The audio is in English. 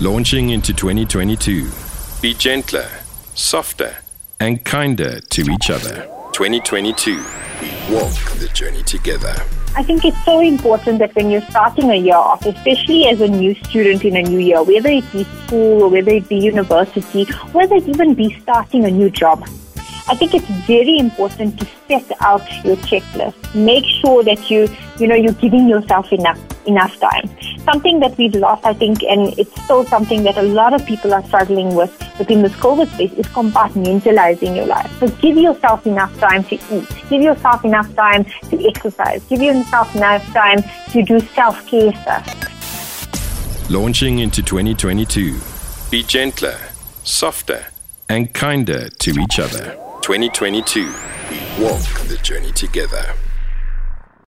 Launching into 2022. Be gentler, softer, and kinder to each other. 2022. We walk the journey together. I think it's so important that when you're starting a year off, especially as a new student in a new year, whether it be school or whether it be university, whether it even be starting a new job, I think it's very important to set out your checklist. Make sure that you, you know, you're giving yourself enough enough time. Something that we've lost, I think, and it's still something that a lot of people are struggling with within this COVID space is compartmentalizing your life. So give yourself enough time to eat. Give yourself enough time to exercise. Give yourself enough time to do self-care stuff. Launching into 2022. Be gentler, softer, and kinder to each other. 2022. We walk the journey together.